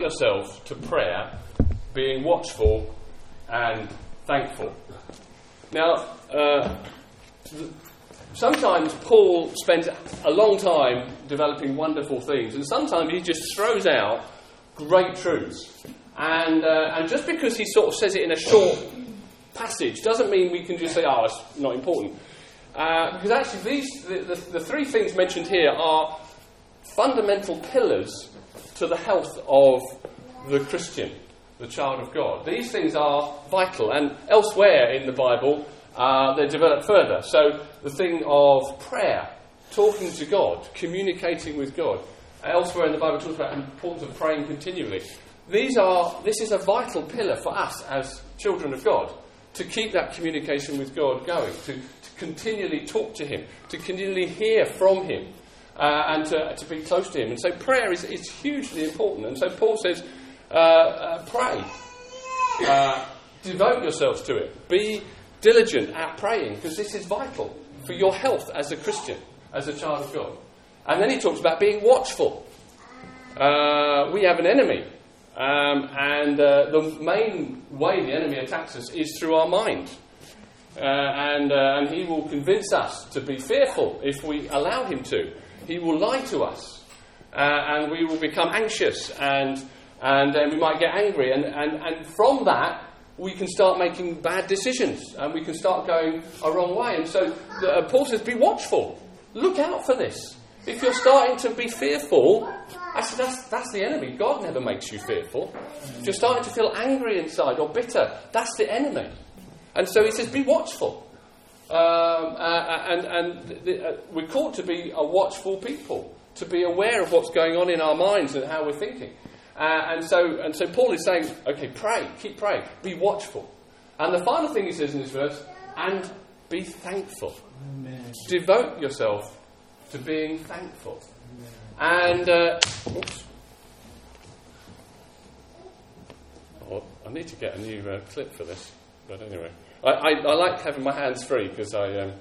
yourself to prayer, being watchful and thankful. Now, uh, sometimes Paul spends a long time developing wonderful things, and sometimes he just throws out great truths. And, uh, and just because he sort of says it in a short passage doesn't mean we can just say, oh, it's not important. Uh, because actually, these, the, the, the three things mentioned here are fundamental pillars to the health of the Christian, the child of God. These things are vital, and elsewhere in the Bible, uh, they're developed further. So, the thing of prayer, talking to God, communicating with God. Elsewhere in the Bible, talks about the importance of praying continually. These are, this is a vital pillar for us as children of God to keep that communication with God going, to, to continually talk to Him, to continually hear from Him, uh, and to, to, be close to Him. And so prayer is, is hugely important. And so Paul says, uh, uh, pray. Uh, devote yourselves to it. Be diligent at praying because this is vital for your health as a Christian, as a child of God. And then he talks about being watchful. Uh, we have an enemy. Um, and uh, the main way the enemy attacks us is through our mind. Uh, and, uh, and he will convince us to be fearful if we allow him to. He will lie to us, uh, and we will become anxious, and, and we might get angry. And, and, and from that, we can start making bad decisions, and we can start going a wrong way. And so uh, Paul says, Be watchful. Look out for this. If you're starting to be fearful, that's, that's, that's the enemy. God never makes you fearful. If you're starting to feel angry inside or bitter, that's the enemy. And so he says, Be watchful. Um, uh, uh, and and the, uh, we're called to be a watchful people, to be aware of what's going on in our minds and how we're thinking. Uh, and, so, and so Paul is saying, okay, pray, keep praying, be watchful. And the final thing he says in this verse, and be thankful. Amen. Devote yourself to being thankful. Amen. And, uh, oops. Oh, I need to get a new uh, clip for this, but anyway. I, I, I like having my hands free because I, um,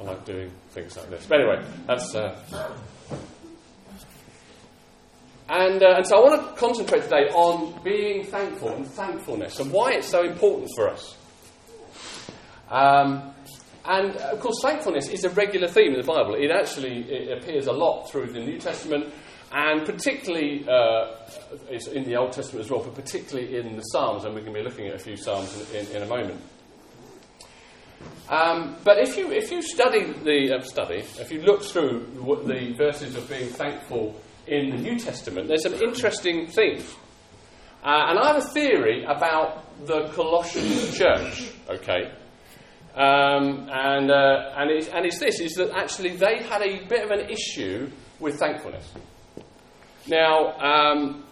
I like doing things like this. But anyway, that's. Uh, and, uh, and so I want to concentrate today on being thankful and thankfulness and why it's so important for us. Um, and of course, thankfulness is a regular theme in the Bible. It actually it appears a lot through the New Testament, and particularly uh, in the Old Testament as well, but particularly in the Psalms, and we're going to be looking at a few Psalms in, in, in a moment. Um, but if you, if you study the uh, study, if you look through the verses of being thankful in the New Testament, there's an interesting things. Uh, and I have a theory about the Colossian church, okay? Um, and, uh, and, it's, and it's this, is that actually they had a bit of an issue with thankfulness. Now, um,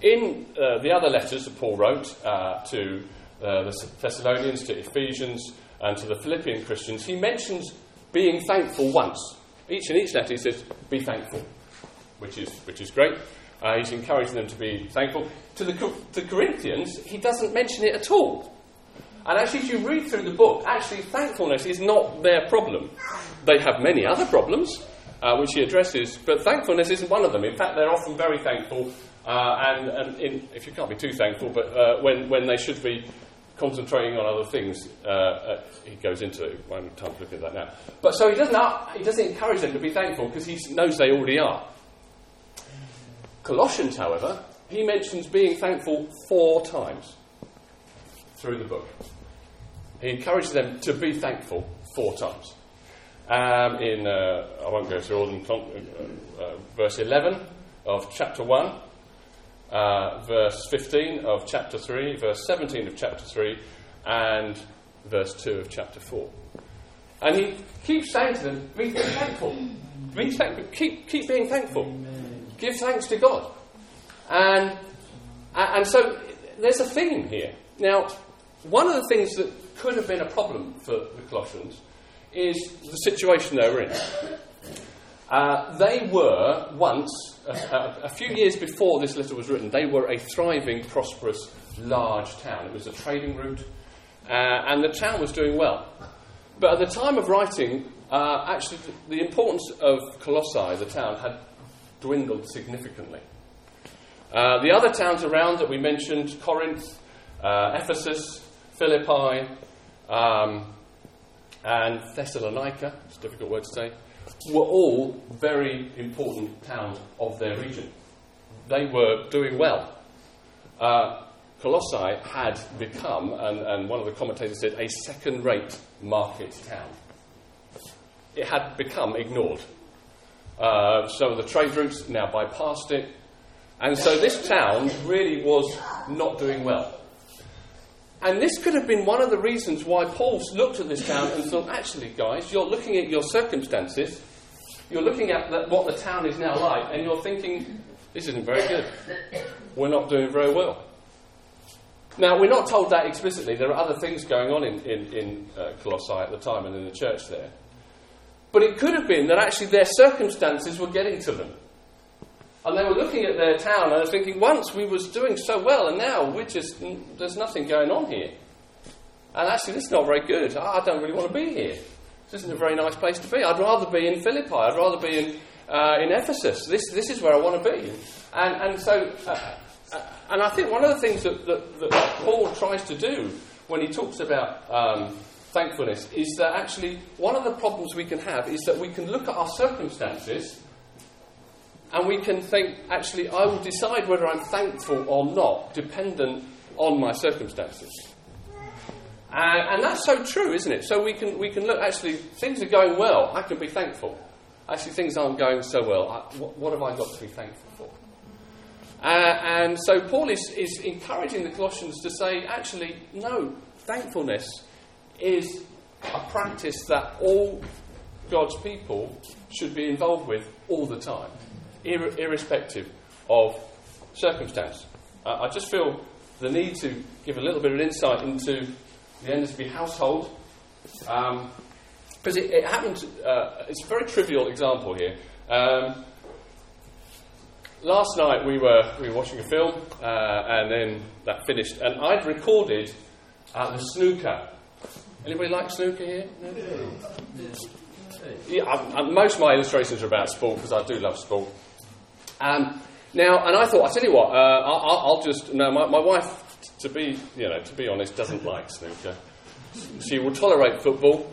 in uh, the other letters that Paul wrote uh, to uh, the Thessalonians, to Ephesians, and to the Philippian Christians, he mentions being thankful once. Each in each letter he says, be thankful, which is, which is great. Uh, he's encouraging them to be thankful. To the, to Corinthians, he doesn't mention it at all. And actually, if you read through the book, actually, thankfulness is not their problem. They have many other problems, uh, which he addresses, but thankfulness isn't one of them. In fact, they're often very thankful, uh, and, and in, if you can't be too thankful, but uh, when, when they should be concentrating on other things. Uh, uh, he goes into it. I have time to look at that now. But so he doesn't, he doesn't encourage them to be thankful because he knows they already are. Colossians, however, he mentions being thankful four times through the book. He encourages them to be thankful four times. Um, in, uh, I won't go through all of them, uh, uh, verse 11 of chapter 1, uh, verse 15 of chapter 3, verse 17 of chapter 3, and verse 2 of chapter 4. And he keeps saying to them, Be thankful. Be thankful. Keep, keep being thankful. Amen. Give thanks to God. And, and so there's a theme here. Now, one of the things that could have been a problem for the Colossians is the situation they were in. Uh, they were once, a, a, a, few years before this letter was written, they were a thriving, prosperous, large town. It was a trading route, uh, and the town was doing well. But at the time of writing, uh, actually, the importance of Colossae, the town, had dwindled significantly. Uh, the other towns around that we mentioned Corinth, uh, Ephesus, Philippi, um, and Thessalonica, it's a difficult word to say, were all very important towns of their region. They were doing well. Uh, Colossae had become, and, and one of the commentators said, a second rate market town. It had become ignored. Uh, so the trade routes now bypassed it. And so this town really was not doing well. And this could have been one of the reasons why Paul looked at this town and thought, actually, guys, you're looking at your circumstances, you're looking at the, what the town is now like, and you're thinking, this isn't very good. We're not doing very well. Now, we're not told that explicitly. There are other things going on in, in, in uh, Colossae at the time and in the church there. But it could have been that actually their circumstances were getting to them. And they were looking at their town and thinking, once we was doing so well, and now we're just, there's nothing going on here. And actually, this is not very good. I don't really want to be here. This isn't a very nice place to be. I'd rather be in Philippi. I'd rather be in, uh, in Ephesus. This, this is where I want to be. And, and so, uh, uh, and I think one of the things that, that, that, Paul tries to do when he talks about um, thankfulness is that actually one of the problems we can have is that we can look at our circumstances and we can think, actually, I will decide whether I'm thankful or not, dependent on my circumstances. And, and, that's so true, isn't it? So we can, we can look, actually, things are going well, I can be thankful. Actually, things aren't going so well, I, what, what, have I got to be thankful for? Uh, and so Paul is, is encouraging the Colossians to say, actually, no, thankfulness is a practice that all God's people should be involved with all the time ir- irrespective of circumstance. Uh, I just feel the need to give a little bit of insight into the Endersby household. Um, because it, it happened, uh, it's a very trivial example here. Um, last night we were, we were watching a film, uh, and then that finished, and I'd recorded uh, the snooker. Anybody like snooker here? No? Yeah, I, I, most of my illustrations are about sport because I do love sport. Um, now, and I thought, I tell you what, uh, I'll, I'll, just no. My, my wife, to be you know, to be honest, doesn't like snooker. She will tolerate football,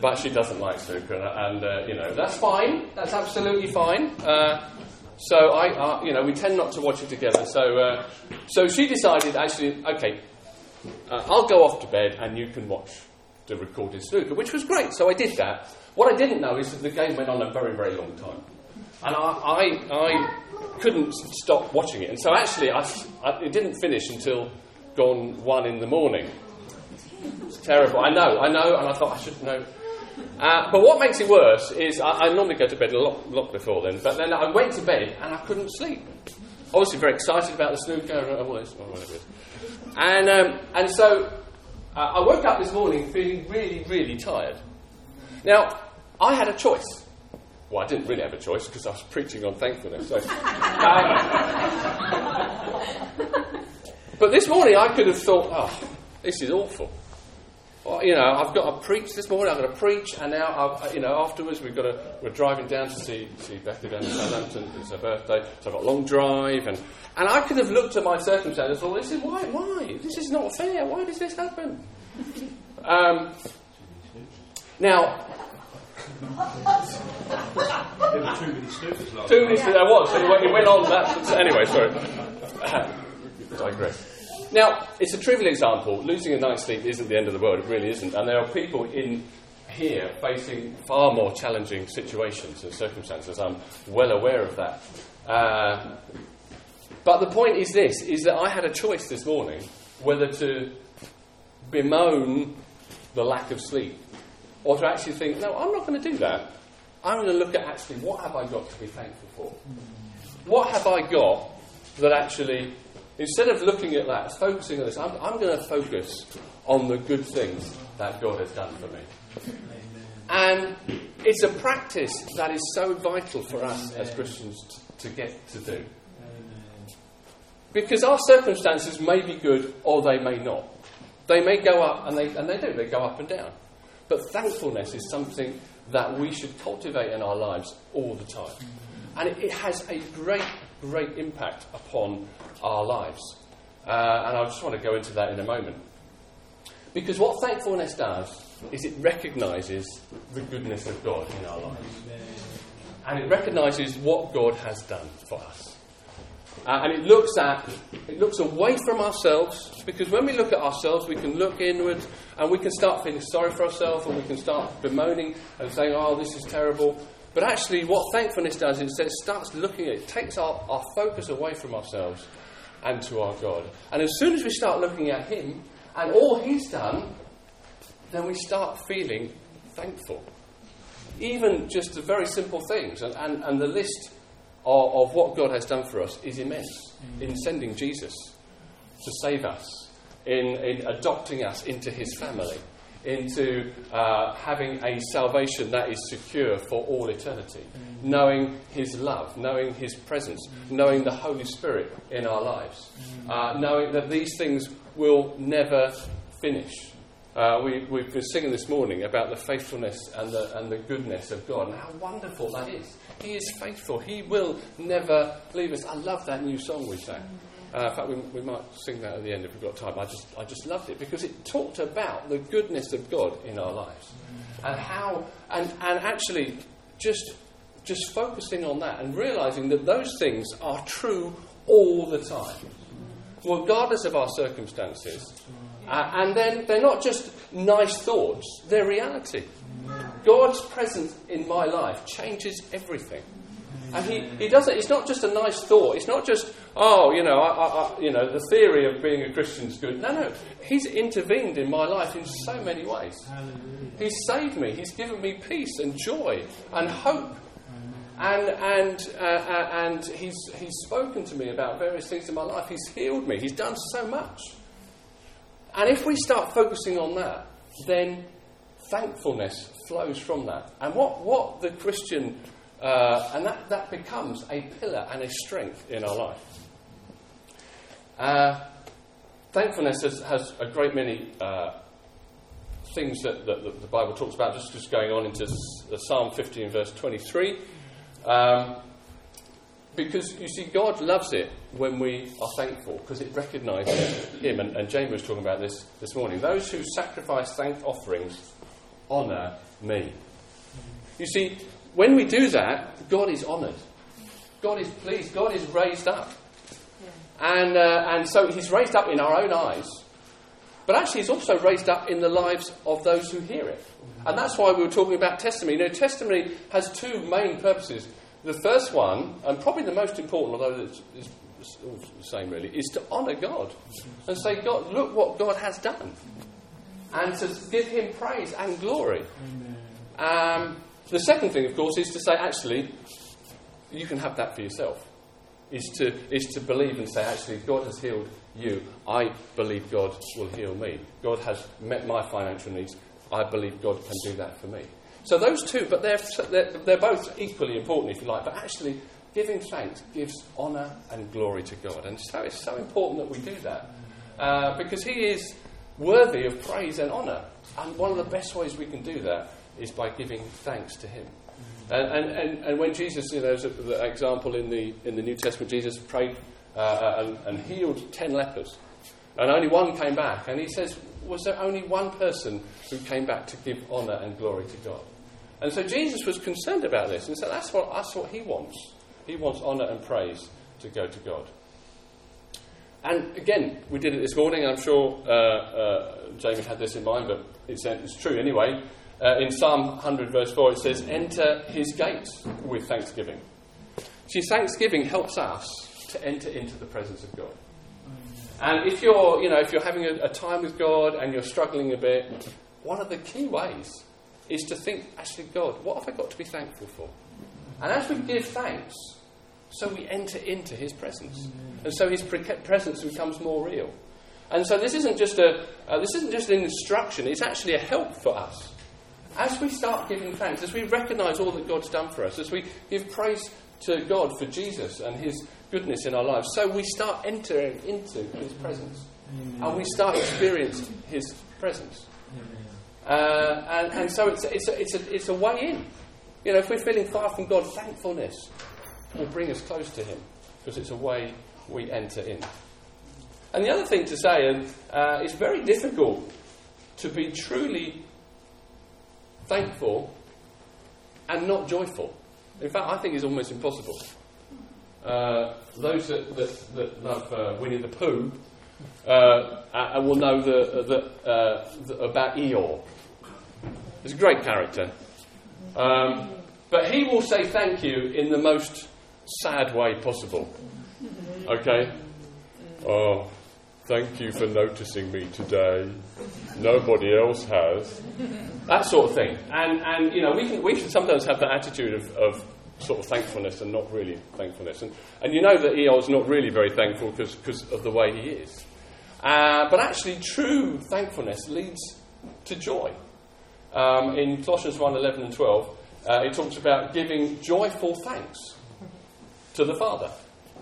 but she doesn't like snooker, and uh, you know that's fine. That's absolutely fine. Uh, so I, you know, we tend not to watch it together. So, uh, so she decided actually, okay, uh, I'll go off to bed, and you can watch the recorded snooker, which was great. So I did that. What I didn't know is that the game went on a very, very long time. And I, I, I couldn't stop watching it. And so actually, I, I, it didn't finish until gone one in the morning. It's terrible. I know, I know, and I thought I should know. Uh, but what makes it worse is I, I normally go to bed a lot, lot, before then, but then I went to bed and I couldn't sleep. Obviously, very excited about the snooker and all this, whatever it is. And, um, and so uh, I woke up this morning feeling really, really tired. Now, I had a choice. Well, I didn't really have a choice because I was preaching on thankfulness. So. but this morning I could have thought, oh, this is awful. Well, you know, I've got to preach this morning. I've got to preach, and now, I've, you know, afterwards we've got to. We're driving down to see see Becky down in Southampton. It's her birthday, so I've got a long drive, and and I could have looked at my circumstances. and thought, this is why, why? This is not fair. Why does this happen? Um, now, there were too many snookers last Too many snookers, there was. It went on that. Anyway, sorry. digress. Now, it's a trivial example. Losing a night's sleep isn't the end of the world. It really isn't. And there are people in here facing far more challenging situations and circumstances. I'm well aware of that. Uh, but the point is this: is that I had a choice this morning whether to bemoan the lack of sleep or to actually think, no, I'm not going to do that. I'm going to look at actually what have I got to be thankful for? What have I got that actually, instead of looking at that, focusing on this, I'm, I'm going to focus on the good things that God has done for me. And it's a practice that is so vital for us as Christians to, to get to do. Because our circumstances may be good or they may not. They may go up, and they, and they do, they go up and down. But thankfulness is something that we should cultivate in our lives all the time. And it, it has a great great impact upon our lives. Uh, and I just want to go into that in a moment. Because what thankfulness does is it recognises the goodness of God in our lives. And it recognises what God has done for us. Uh, and it looks at, it looks away from ourselves, because when we look at ourselves, we can look inward and we can start feeling sorry for ourselves and we can start bemoaning and saying, oh, this is terrible. But actually, what thankfulness does is it starts looking at it, takes our, our focus away from ourselves and to our God. And as soon as we start looking at Him and all He's done, then we start feeling thankful. Even just the very simple things, and, and, and the list of, of, what God has done for us is immense in sending Jesus to save us, in, in adopting us into His family, into uh, having a salvation that is secure for all eternity, knowing His love, knowing His presence, knowing the Holy Spirit in our lives, uh, knowing that these things will never finish. Uh, we, we've been singing this morning about the faithfulness and the, and the goodness of God and how wonderful that is. He is faithful. He will never leave us. I love that new song we sang. Uh, in fact, we, we might sing that at the end if we've got time. I just, I just loved it because it talked about the goodness of God in our lives and how, and, and actually just, just focusing on that and realizing that those things are true all the time, regardless of our circumstances. Uh, and then they're not just nice thoughts, they're reality. God's presence in my life changes everything. And he, he does it, it's not just a nice thought. It's not just, oh, you know, I, I, you know, the theory of being a Christian is good. No, no. He's intervened in my life in so many ways. He's saved me. He's given me peace and joy and hope. And, and, uh, uh, and he's, he's spoken to me about various things in my life. He's healed me. He's done so much. And if we start focusing on that, then thankfulness flows from that. And what, what the Christian, uh, and that, that becomes a pillar and a strength in our life. Uh, thankfulness has, has, a great many uh, things that, that, that, the Bible talks about, just, just going on into Psalm 15, verse 23. Um, because you see, God loves it when we are thankful because it recognises Him. And, and James was talking about this this morning. Those who sacrifice thank offerings honour me. You see, when we do that, God is honoured. God is pleased. God is raised up. And, uh, and so He's raised up in our own eyes. But actually, He's also raised up in the lives of those who hear it. And that's why we were talking about testimony. You know, testimony has two main purposes. The first one, and probably the most important, although it's, it's all the same really, is to honour God and say, God, look what God has done. And to give Him praise and glory. Um, the second thing, of course, is to say, actually, you can have that for yourself. Is to, is to believe and say, actually, God has healed you. I believe God will heal me. God has met my financial needs. I believe God can do that for me. So those two, but they're, they're, they're both equally important, if you like. But actually, giving thanks gives honour and glory to God. And so it's so important that we do that. Uh, because He is worthy of praise and honour. And one of the best ways we can do that is by giving thanks to Him. And, and, and, when Jesus, you know, there's the example in the, in the New Testament, Jesus prayed uh, and, and healed ten lepers. And only one came back. And he says, Was there only one person who came back to give honour and glory to God? And so Jesus was concerned about this and said, That's what, that's what he wants. He wants honour and praise to go to God. And again, we did it this morning. I'm sure uh, uh, Jamie had this in mind, but it's, it's true anyway. Uh, in Psalm 100, verse 4, it says, Enter his gates with thanksgiving. See, thanksgiving helps us to enter into the presence of God. And if you're, you know, if you're having a, a time with God and you're struggling a bit, one of the key ways is to think, actually, God, what have I got to be thankful for? And as we give thanks, so we enter into His presence, and so His pre- presence becomes more real. And so this isn't just a uh, this isn't just an instruction; it's actually a help for us. As we start giving thanks, as we recognise all that God's done for us, as we give praise to God for Jesus and His goodness in our lives, so we start entering into His presence, and we start experiencing His presence. Uh, and, and, so it's, it's, a, it's, a, it's a way in. You know, if we're feeling far from God, thankfulness will bring us close to Him. because it's a way we enter in. And the other thing to say, and uh, it's very difficult to be truly thankful and not joyful. In fact, I think it's almost impossible. Uh, those that, that, that love uh, Winnie the Pooh uh, and will know the, the, uh, the, about Eeyore. He's a great character. Um, but he will say thank you in the most sad way possible. Okay? Oh, thank you for noticing me today. Nobody else has. That sort of thing. And, and you know, we can, we can sometimes have that attitude of, of sort of thankfulness and not really thankfulness. And, and you know that Eeyore's not really very thankful because of the way he is. Uh, but actually, true thankfulness leads to joy. Um, in Colossians 1 11 and 12, uh, it talks about giving joyful thanks to the Father.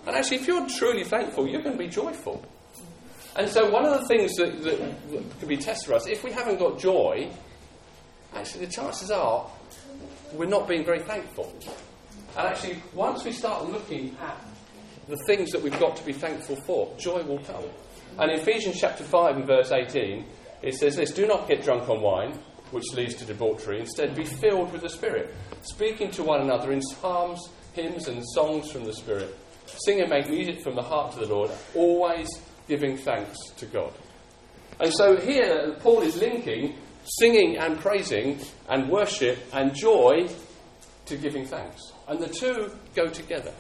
And actually, if you're truly thankful, you're going to be joyful. And so, one of the things that, that, that can be tested for us, if we haven't got joy, actually, the chances are we're not being very thankful. And actually, once we start looking at the things that we've got to be thankful for, joy will come. And in Ephesians chapter 5 and verse 18, it says this Do not get drunk on wine, which leads to debauchery. Instead, be filled with the Spirit, speaking to one another in psalms, hymns, and songs from the Spirit. Sing and make music from the heart to the Lord, always giving thanks to God. And so here, Paul is linking singing and praising and worship and joy to giving thanks. And the two go together.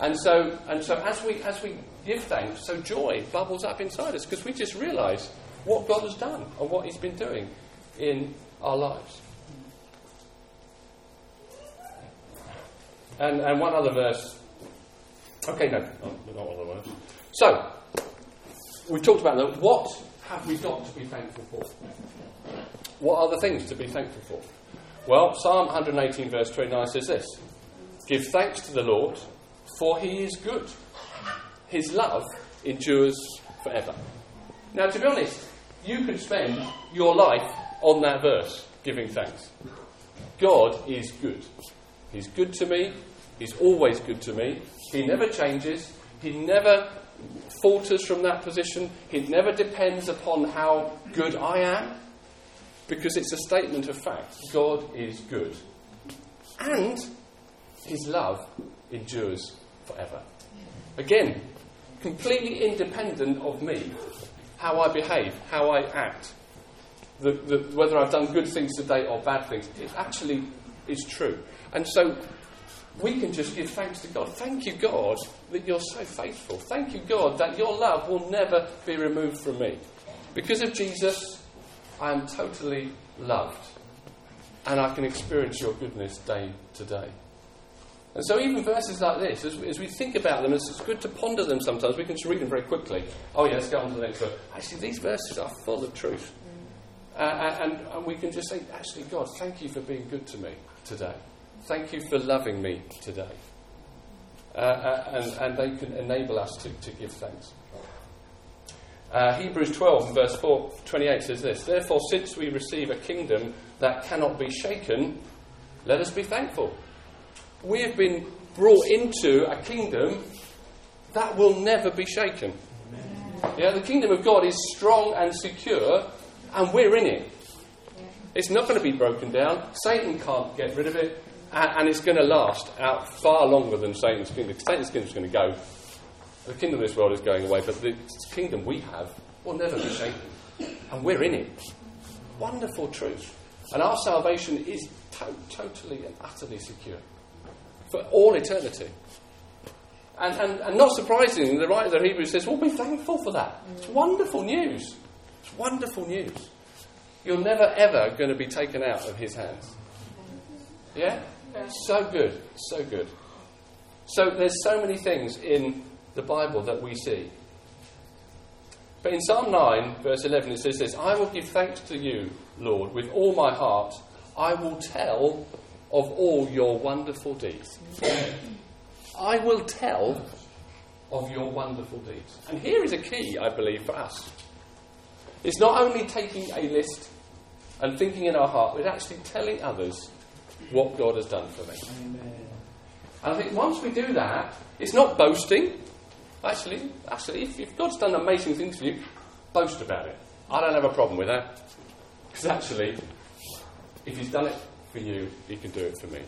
And so, and so as, we, as we give thanks, so joy bubbles up inside us because we just realise what God has done and what He's been doing in our lives. And, and one other verse. Okay, no, not, not other verse. So, we talked about that. What have we got to be thankful for? What are the things to be thankful for? Well, Psalm 118, verse 29 says this Give thanks to the Lord, for he is good. His love endures forever. Now, to be honest, you could spend your life on that verse, giving thanks. God is good. He's good to me. He's always good to me. He never changes. He never falters from that position. He never depends upon how good I am, because it's a statement of fact. God is good. And his love endures forever. Again, completely independent of me, how I behave, how I act, the, the, whether I've done good things today or bad things. It actually is true. And so we can just give thanks to God. Thank you, God, that you're so faithful. Thank you, God, that your love will never be removed from me. Because of Jesus, I am totally loved. And I can experience your goodness day to day. And so, even verses like this, as, as we think about them, it's, it's, good to ponder them sometimes. We can just read them very quickly. Oh, yes, go on to the next verse. Actually, these verses are full of truth. Uh, and, and we can just say, actually, God, thank you for being good to me today. Thank you for loving me today. Uh, uh, and, and they can enable us to, to give thanks. Uh, Hebrews 12, verse 4, 28 says this Therefore, since we receive a kingdom that cannot be shaken, let us be thankful. We have been brought into a kingdom that will never be shaken. Yeah, the kingdom of God is strong and secure, and we're in it. It's not going to be broken down. Satan can't get rid of it, and, and it's going to last out far longer than Satan's kingdom. Satan's kingdom is going to go. The kingdom of this world is going away, but the kingdom we have will never be shaken, and we're in it. Wonderful truth. And our salvation is to- totally and utterly secure for all eternity. And, and, and not surprisingly, the writer of the Hebrews says, Well, be thankful for that. It's mm. wonderful news. It's wonderful news. You're never, ever going to be taken out of his hands. Yeah? So good. So good. So there's so many things in the Bible that we see. But in Psalm 9, verse 11, it says this I will give thanks to you, Lord, with all my heart. I will tell of all your wonderful deeds. I will tell of your wonderful deeds. And here is a key, I believe, for us. It's not only taking a list and thinking in our heart, but actually telling others what God has done for me. Amen. And I think once we do that, it's not boasting. Actually, actually, if, if God's done amazing things for you, boast about it. I don't have a problem with that. Because actually, if He's done it for you, He can do it for me.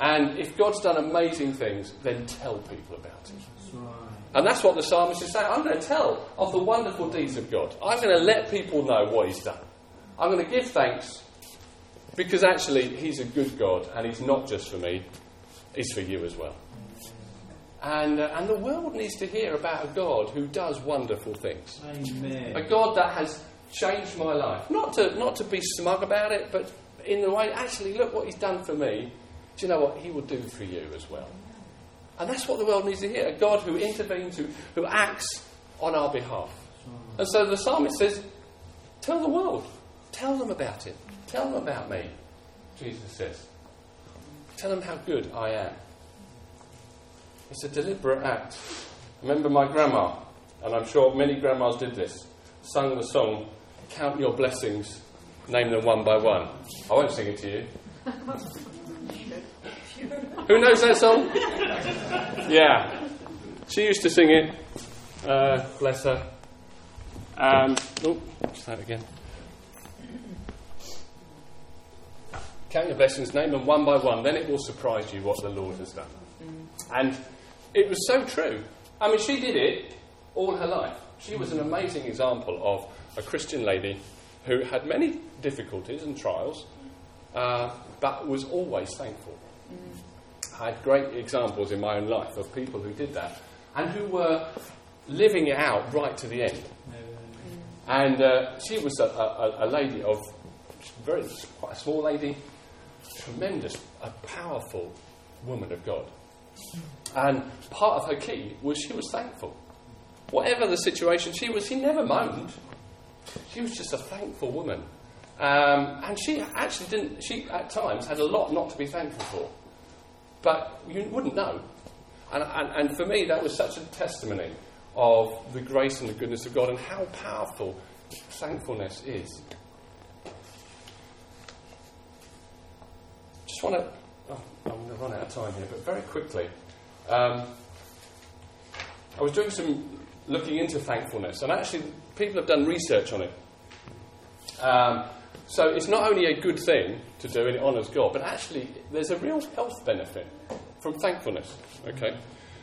And if God's done amazing things, then tell people about it. And that's what the psalmist is saying. I'm going to tell of the wonderful deeds of God. I'm going to let people know what He's done. I'm going to give thanks because actually He's a good God and He's not just for me, He's for you as well. And, uh, and the world needs to hear about a God who does wonderful things. Amen. A God that has changed my life. Not to, not to be smug about it, but in the way, actually, look what He's done for me. Do you know what? He will do for you as well. And that's what the world needs to hear a God who intervenes, who, who acts on our behalf. And so the psalmist says, Tell the world. Tell them about it. Tell them about me, Jesus says. Tell them how good I am. It's a deliberate act. Remember my grandma, and I'm sure many grandmas did this, sung the song, Count Your Blessings, name them one by one. I won't sing it to you. Who knows that song? Yeah. She used to sing it. Uh, bless her. Um, oh, what's that again? Count your blessings, name them one by one, then it will surprise you what the Lord has done. And it was so true. I mean, she did it all her life. She was an amazing example of a Christian lady who had many difficulties and trials, uh, but was always thankful. I had great examples in my own life of people who did that and who were living it out right to the end. And uh, she was a, a, a, lady of very quite a small lady, tremendous, a powerful woman of God. And part of her key was she was thankful. Whatever the situation she was, she never moaned. She was just a thankful woman. Um, and she actually didn't, she at times had a lot not to be thankful for. But you wouldn't know. And, and, and for me, that was such a testimony of the grace and the goodness of God and how powerful thankfulness is. Just want to, oh, I'm going to run out of time here, but very quickly. Um, I was doing some looking into thankfulness, and actually, people have done research on it. Um, so it's not only a good thing to do and it honours God, but actually there's a real health benefit from thankfulness. Okay,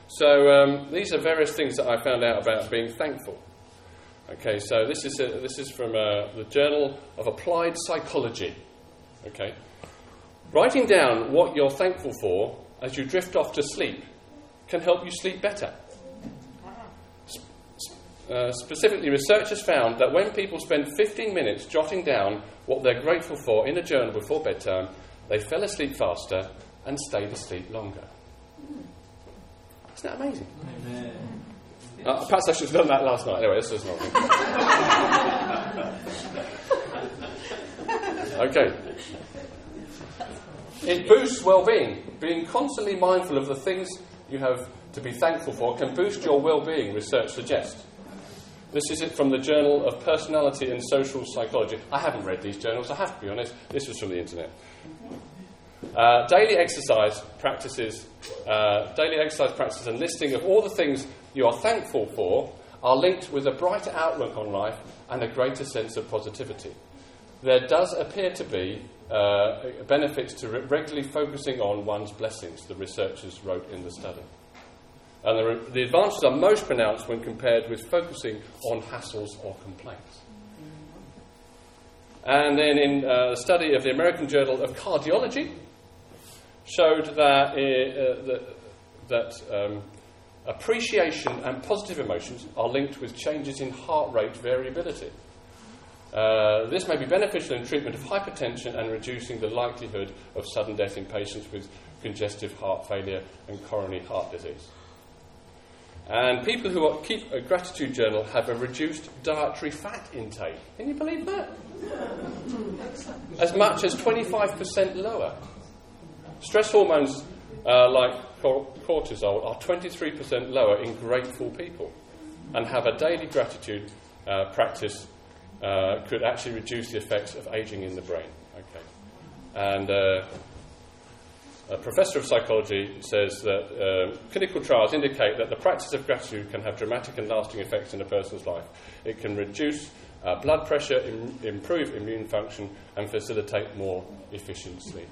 so um, these are various things that I found out about being thankful. Okay, so this is a, this is from uh, the Journal of Applied Psychology. Okay, writing down what you're thankful for as you drift off to sleep can help you sleep better. Uh, specifically, researchers found that when people spend 15 minutes jotting down what they're grateful for in a journal before bedtime, they fell asleep faster and stayed asleep longer. Isn't that amazing? Uh, perhaps I should have done that last night. Anyway, this is not. okay. It boosts well being. Being constantly mindful of the things you have to be thankful for can boost your well being, research suggests. This is it from the Journal of Personality and Social Psychology. I haven't read these journals, I have to be honest. This was from the internet. Uh, daily exercise practices, uh, daily exercise practices, and listing of all the things you are thankful for are linked with a brighter outlook on life and a greater sense of positivity. There does appear to be uh, benefits to re- regularly focusing on one's blessings, the researchers wrote in the study. And the, the advantages are most pronounced when compared with focusing on hassles or complaints. And then in uh, a study of the American Journal of Cardiology, showed that, uh, that, that um, appreciation and positive emotions are linked with changes in heart rate variability. Uh, this may be beneficial in treatment of hypertension and reducing the likelihood of sudden death in patients with congestive heart failure and coronary heart disease. And people who keep a gratitude journal have a reduced dietary fat intake. Can you believe that? As much as 25% lower. Stress hormones uh, like cortisol are 23% lower in grateful people. And have a daily gratitude uh, practice uh, could actually reduce the effects of aging in the brain. Okay. And uh, a professor of psychology says that uh, clinical trials indicate that the practice of gratitude can have dramatic and lasting effects in a person's life. It can reduce uh, blood pressure, Im- improve immune function, and facilitate more efficiency.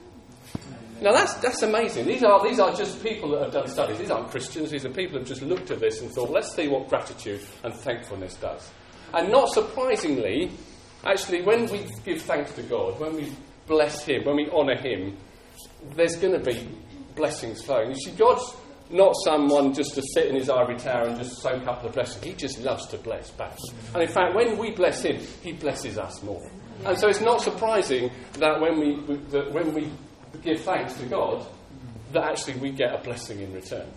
Now that's, that's amazing. These are, these are just people that have done studies. These aren't Christians. These are people who have just looked at this and thought, let's see what gratitude and thankfulness does. And not surprisingly, actually, when we give thanks to God, when we bless Him, when we honour Him, there's going to be blessings flowing. You see, God's not someone just to sit in his ivory tower and just soak up the blessing. He just loves to bless back. And in fact, when we bless Him, He blesses us more. And so it's not surprising that when we, that when we give thanks to God, that actually we get a blessing in return.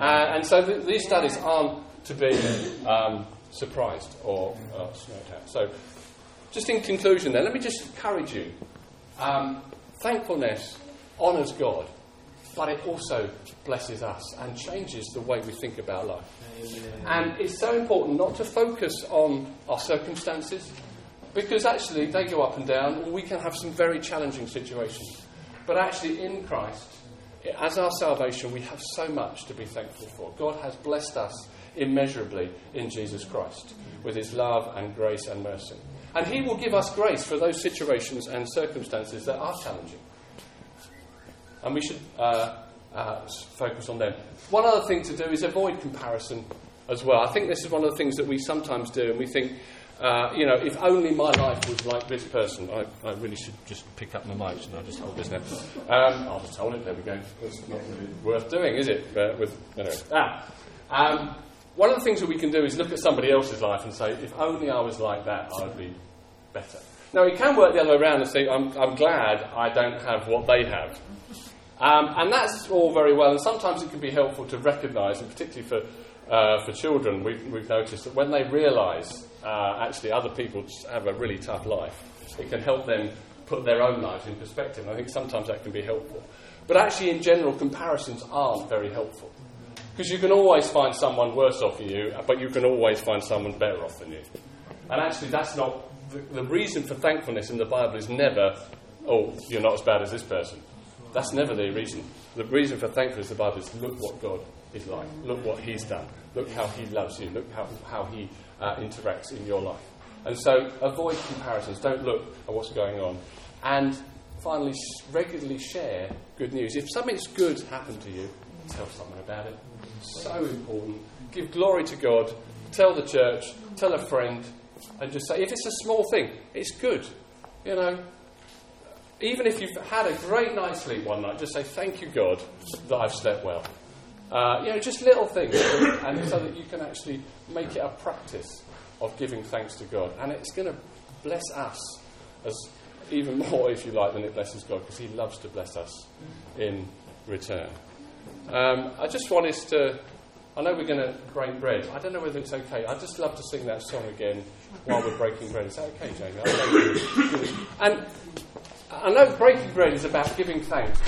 Uh, and so th- these studies aren't to be um, surprised or uh, smoked out. So, just in conclusion, then, let me just encourage you. Um, thankfulness honours God, but it also blesses us and changes the way we think about life. And it's so important not to focus on our circumstances, because actually they go up and down. We can have some very challenging situations. But actually, in Christ, as our salvation, we have so much to be thankful for. God has blessed us immeasurably in Jesus Christ with his love and grace and mercy. And he will give us grace for those situations and circumstances that are challenging. And we should uh, uh, focus on them. One other thing to do is avoid comparison as well. I think this is one of the things that we sometimes do, and we think, uh, you know, if only my life was like this person. I, I really should just pick up my mic, and I'll just hold this now. Um, I'll just hold it. There we go. It's not really worth doing, is it? Uh, with know, ah. Um, one of the things that we can do is look at somebody else's life and say, if only I was like that, I'd be better. Now, we can work the other way around and say, I'm, I'm glad I don't have what they have. Um, and that's all very well, and sometimes it can be helpful to recognise, and particularly for, uh, for children, we've, we've noticed that when they realise uh, actually other people have a really tough life, it can help them put their own lives in perspective. And I think sometimes that can be helpful. But actually, in general, comparisons aren't very helpful. Because you can always find someone worse off than you, but you can always find someone better off than you. And actually, that's not the, the reason for thankfulness in the Bible is never, oh, you're not as bad as this person. That's never the reason. The reason for thankfulness the Bible is look what God is like. Look what He's done. Look how He loves you. Look how, how He uh, interacts in your life. And so avoid comparisons. Don't look at what's going on. And finally, regularly share good news. If something's good happened to you, tell someone about it. So important. Give glory to God. Tell the church. Tell a friend. And just say, if it's a small thing, it's good. You know, even if you've had a great night's sleep one night, just say, Thank you, God, that I've slept well. Uh, you know, just little things, and so that you can actually make it a practice of giving thanks to God. And it's going to bless us as even more, if you like, than it blesses God, because He loves to bless us in return. Um, I just want us to. I know we're going to break bread. I don't know whether it's okay. I'd just love to sing that song again while we're breaking bread. Is that okay, Jamie? And I know breaking bread is about giving thanks.